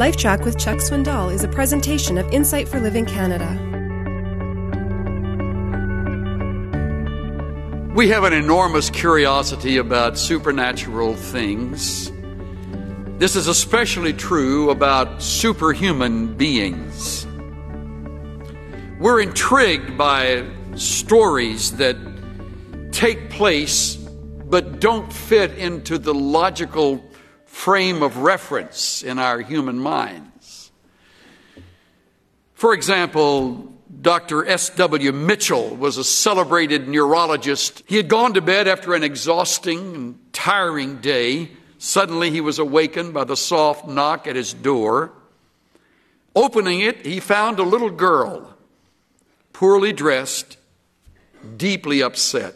LifeTrac with Chuck Swindoll is a presentation of Insight for Living Canada. We have an enormous curiosity about supernatural things. This is especially true about superhuman beings. We're intrigued by stories that take place but don't fit into the logical frame of reference in our human minds. For example, Dr. S.W. Mitchell was a celebrated neurologist. He had gone to bed after an exhausting and tiring day. Suddenly, he was awakened by the soft knock at his door. Opening it, he found a little girl, poorly dressed, deeply upset.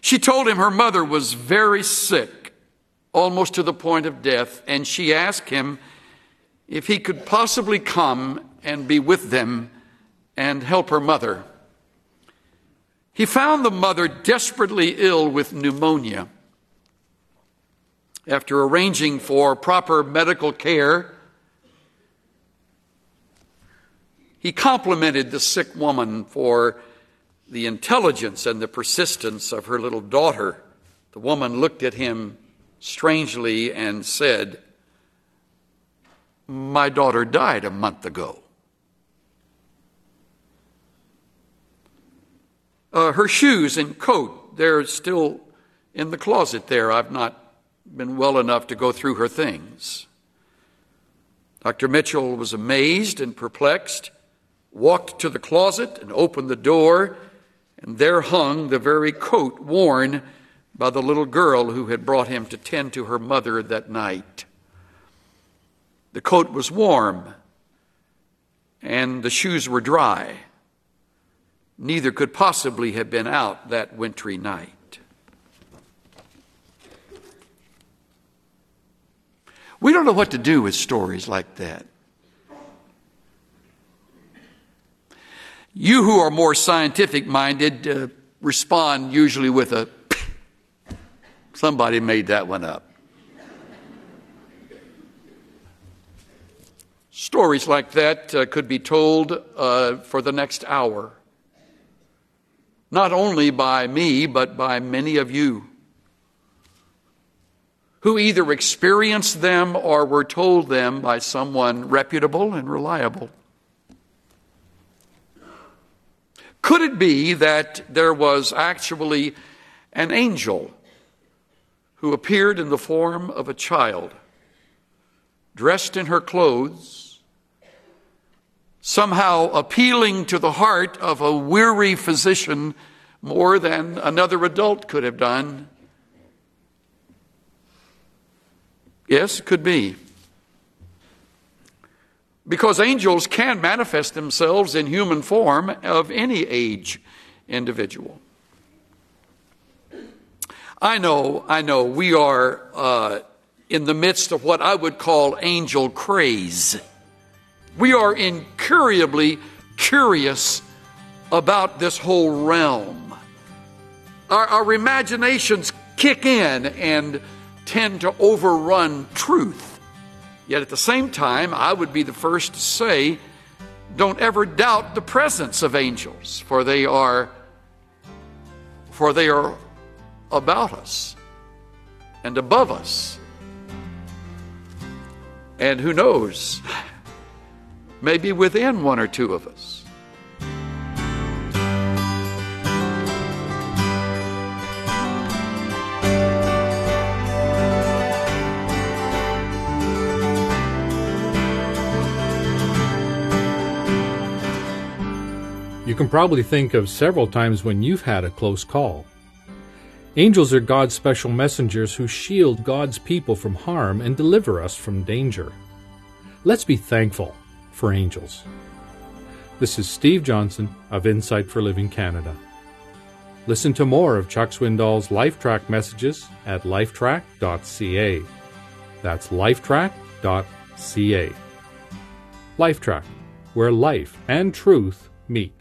She told him her mother was very sick almost to the point of death, and she asked him if he could possibly come and be with them and help her mother. He found the mother desperately ill with pneumonia. After arranging for proper medical care, he complimented the sick woman for the intelligence and the persistence of her little daughter. The woman looked at him strangely and said, My daughter died a month ago. Uh, her shoes and coat, they're still in the closet there. I've not been well enough to go through her things. Dr. Mitchell was amazed and perplexed, walked to the closet and opened the door, and there hung the very coat worn by the little girl who had brought him to tend to her mother that night. The coat was warm and the shoes were dry. Neither could possibly have been out that wintry night. We don't know what to do with stories like that. You who are more scientific minded uh, respond usually with a Somebody made that one up. Stories like that uh, could be told uh, for the next hour, not only by me, but by many of you who either experienced them or were told them by someone reputable and reliable. Could it be that there was actually an angel who appeared in the form of a child, dressed in her clothes, somehow appealing to the heart of a weary physician more than another adult could have done. Yes, it could be. Because angels can manifest themselves in human form of any age individual. I know, I know, we are uh, in the midst of what I would call angel craze. We are incurably curious about this whole realm. Our, our imaginations kick in and tend to overrun truth. Yet at the same time, I would be the first to say, don't ever doubt the presence of angels, for they are for they are about us and above us. And who knows, maybe within one or two of us. You can probably think of several times when you've had a close call. Angels are God's special messengers who shield God's people from harm and deliver us from danger. Let's be thankful for angels. This is Steve Johnson of Insight for Living Canada. Listen to more of Chuck Swindoll's LifeTrac messages at lifetrac.ca. That's lifetrac.ca. LifeTrac, where life and truth meet.